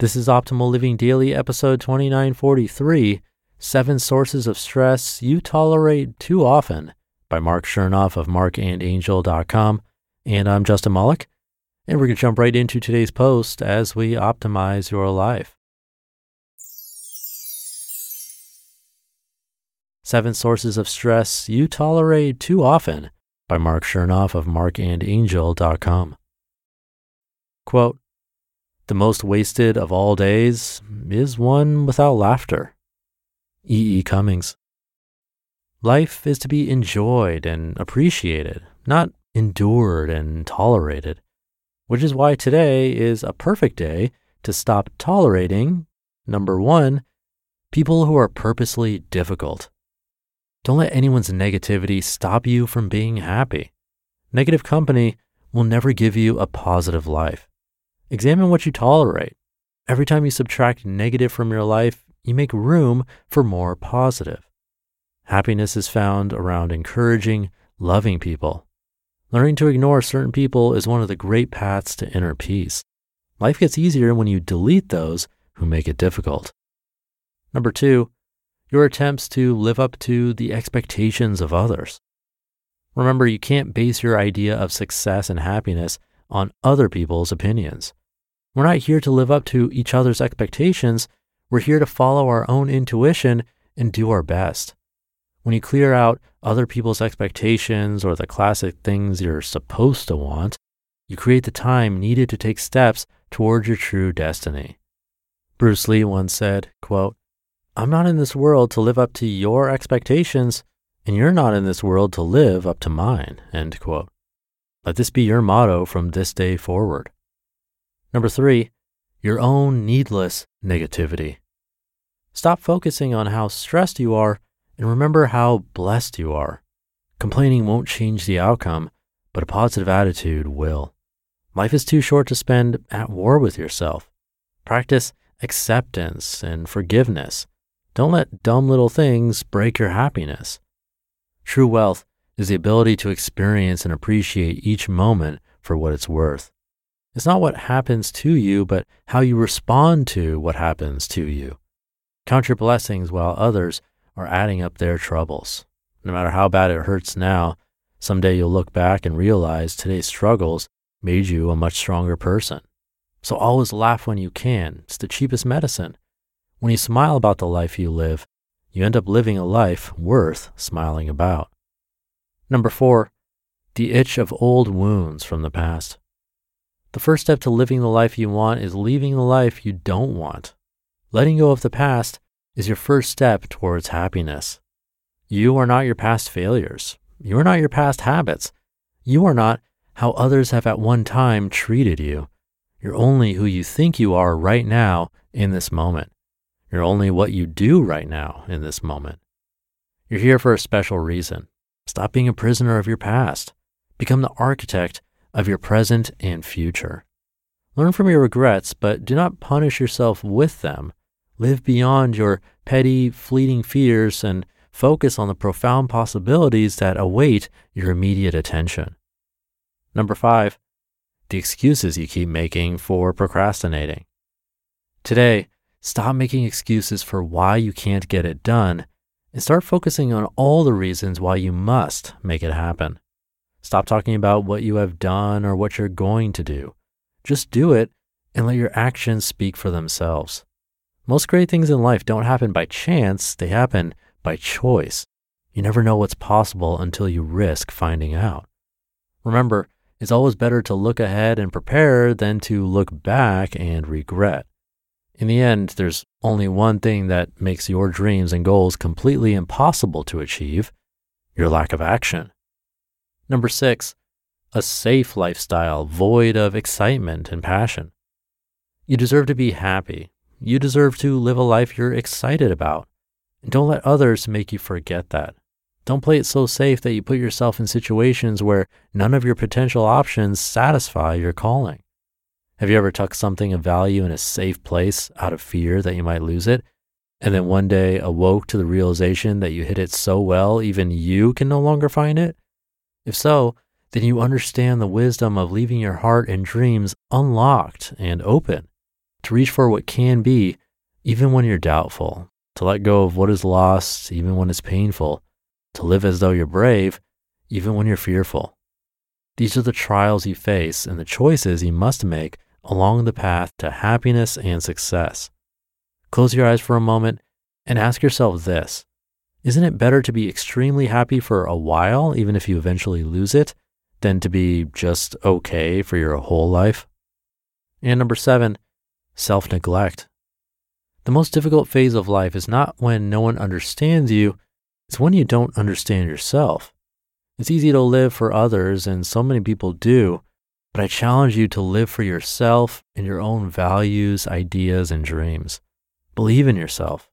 This is Optimal Living Daily, episode 2943 Seven Sources of Stress You Tolerate Too Often by Marc Chernoff of marcandangel.com. And I'm Justin Malik. And we're going to jump right into today's post as we optimize your life. Seven Sources of Stress You Tolerate Too Often by Marc Chernoff of marcandangel.com. Quote, the most wasted of all days is one without laughter. E. E. Cummings. Life is to be enjoyed and appreciated, not endured and tolerated, which is why today is a perfect day to stop tolerating, number one, people who are purposely difficult. Don't let anyone's negativity stop you from being happy. Negative company will never give you a positive life. Examine what you tolerate. Every time you subtract negative from your life, you make room for more positive. Happiness is found around encouraging, loving people. Learning to ignore certain people is one of the great paths to inner peace. Life gets easier when you delete those who make it difficult. Number two, your attempts to live up to the expectations of others. Remember, you can't base your idea of success and happiness on other people's opinions. We're not here to live up to each other's expectations. We're here to follow our own intuition and do our best. When you clear out other people's expectations or the classic things you're supposed to want, you create the time needed to take steps towards your true destiny. Bruce Lee once said, quote, I'm not in this world to live up to your expectations, and you're not in this world to live up to mine. End quote. Let this be your motto from this day forward. Number three, your own needless negativity. Stop focusing on how stressed you are and remember how blessed you are. Complaining won't change the outcome, but a positive attitude will. Life is too short to spend at war with yourself. Practice acceptance and forgiveness. Don't let dumb little things break your happiness. True wealth is the ability to experience and appreciate each moment for what it's worth. It's not what happens to you, but how you respond to what happens to you. Count your blessings while others are adding up their troubles. No matter how bad it hurts now, someday you'll look back and realize today's struggles made you a much stronger person. So always laugh when you can. It's the cheapest medicine. When you smile about the life you live, you end up living a life worth smiling about. Number four, the itch of old wounds from the past. The first step to living the life you want is leaving the life you don't want. Letting go of the past is your first step towards happiness. You are not your past failures. You are not your past habits. You are not how others have at one time treated you. You're only who you think you are right now in this moment. You're only what you do right now in this moment. You're here for a special reason. Stop being a prisoner of your past. Become the architect of your present and future. Learn from your regrets, but do not punish yourself with them. Live beyond your petty, fleeting fears and focus on the profound possibilities that await your immediate attention. Number five, the excuses you keep making for procrastinating. Today, stop making excuses for why you can't get it done and start focusing on all the reasons why you must make it happen. Stop talking about what you have done or what you're going to do. Just do it and let your actions speak for themselves. Most great things in life don't happen by chance, they happen by choice. You never know what's possible until you risk finding out. Remember, it's always better to look ahead and prepare than to look back and regret. In the end, there's only one thing that makes your dreams and goals completely impossible to achieve your lack of action. Number six, a safe lifestyle void of excitement and passion. You deserve to be happy. You deserve to live a life you're excited about. Don't let others make you forget that. Don't play it so safe that you put yourself in situations where none of your potential options satisfy your calling. Have you ever tucked something of value in a safe place out of fear that you might lose it? And then one day awoke to the realization that you hid it so well, even you can no longer find it? If so, then you understand the wisdom of leaving your heart and dreams unlocked and open to reach for what can be, even when you're doubtful, to let go of what is lost, even when it's painful, to live as though you're brave, even when you're fearful. These are the trials you face and the choices you must make along the path to happiness and success. Close your eyes for a moment and ask yourself this Isn't it better to be extremely happy for a while, even if you eventually lose it, than to be just okay for your whole life? And number seven, self neglect. The most difficult phase of life is not when no one understands you, it's when you don't understand yourself. It's easy to live for others, and so many people do, but I challenge you to live for yourself and your own values, ideas, and dreams. Believe in yourself.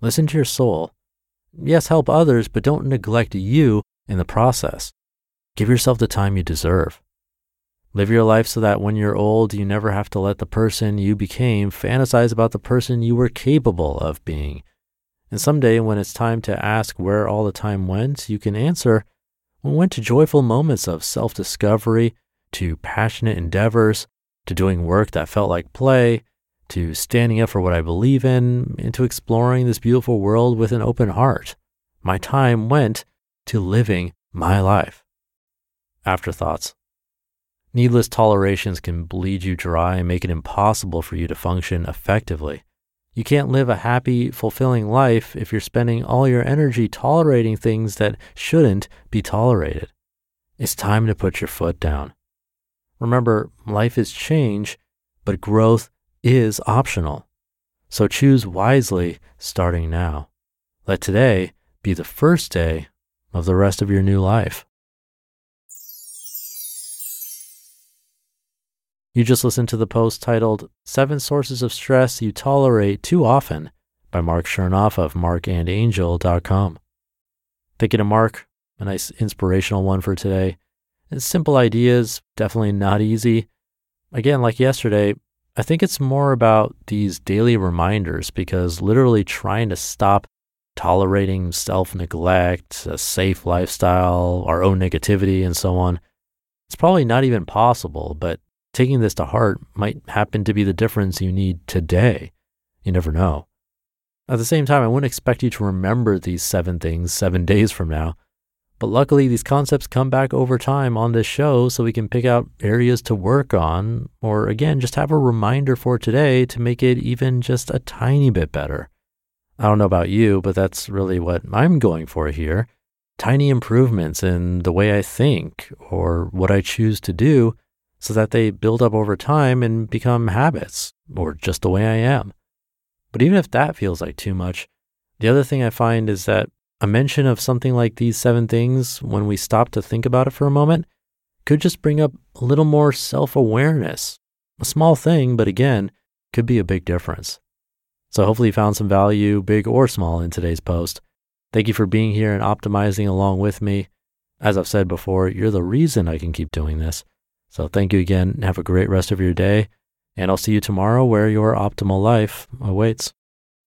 Listen to your soul. Yes, help others, but don't neglect you in the process. Give yourself the time you deserve. Live your life so that when you're old, you never have to let the person you became fantasize about the person you were capable of being. And someday, when it's time to ask where all the time went, you can answer, well, went to joyful moments of self discovery, to passionate endeavors, to doing work that felt like play, to standing up for what I believe in, and to exploring this beautiful world with an open heart. My time went to living my life. Afterthoughts. Needless tolerations can bleed you dry and make it impossible for you to function effectively. You can't live a happy, fulfilling life if you're spending all your energy tolerating things that shouldn't be tolerated. It's time to put your foot down. Remember, life is change, but growth is optional. So choose wisely starting now. Let today be the first day of the rest of your new life. You just listened to the post titled Seven Sources of Stress You Tolerate Too Often by Marc Chernoff of marcandangel.com. You to Marc, a nice inspirational one for today. It's simple ideas, definitely not easy. Again, like yesterday, I think it's more about these daily reminders because literally trying to stop tolerating self neglect, a safe lifestyle, our own negativity, and so on, it's probably not even possible, but taking this to heart might happen to be the difference you need today. You never know. At the same time, I wouldn't expect you to remember these seven things seven days from now. But luckily, these concepts come back over time on this show so we can pick out areas to work on, or again, just have a reminder for today to make it even just a tiny bit better. I don't know about you, but that's really what I'm going for here. Tiny improvements in the way I think or what I choose to do so that they build up over time and become habits or just the way I am. But even if that feels like too much, the other thing I find is that a mention of something like these seven things, when we stop to think about it for a moment, could just bring up a little more self awareness. A small thing, but again, could be a big difference. So hopefully you found some value, big or small, in today's post. Thank you for being here and optimizing along with me. As I've said before, you're the reason I can keep doing this. So thank you again. Have a great rest of your day. And I'll see you tomorrow where your optimal life awaits.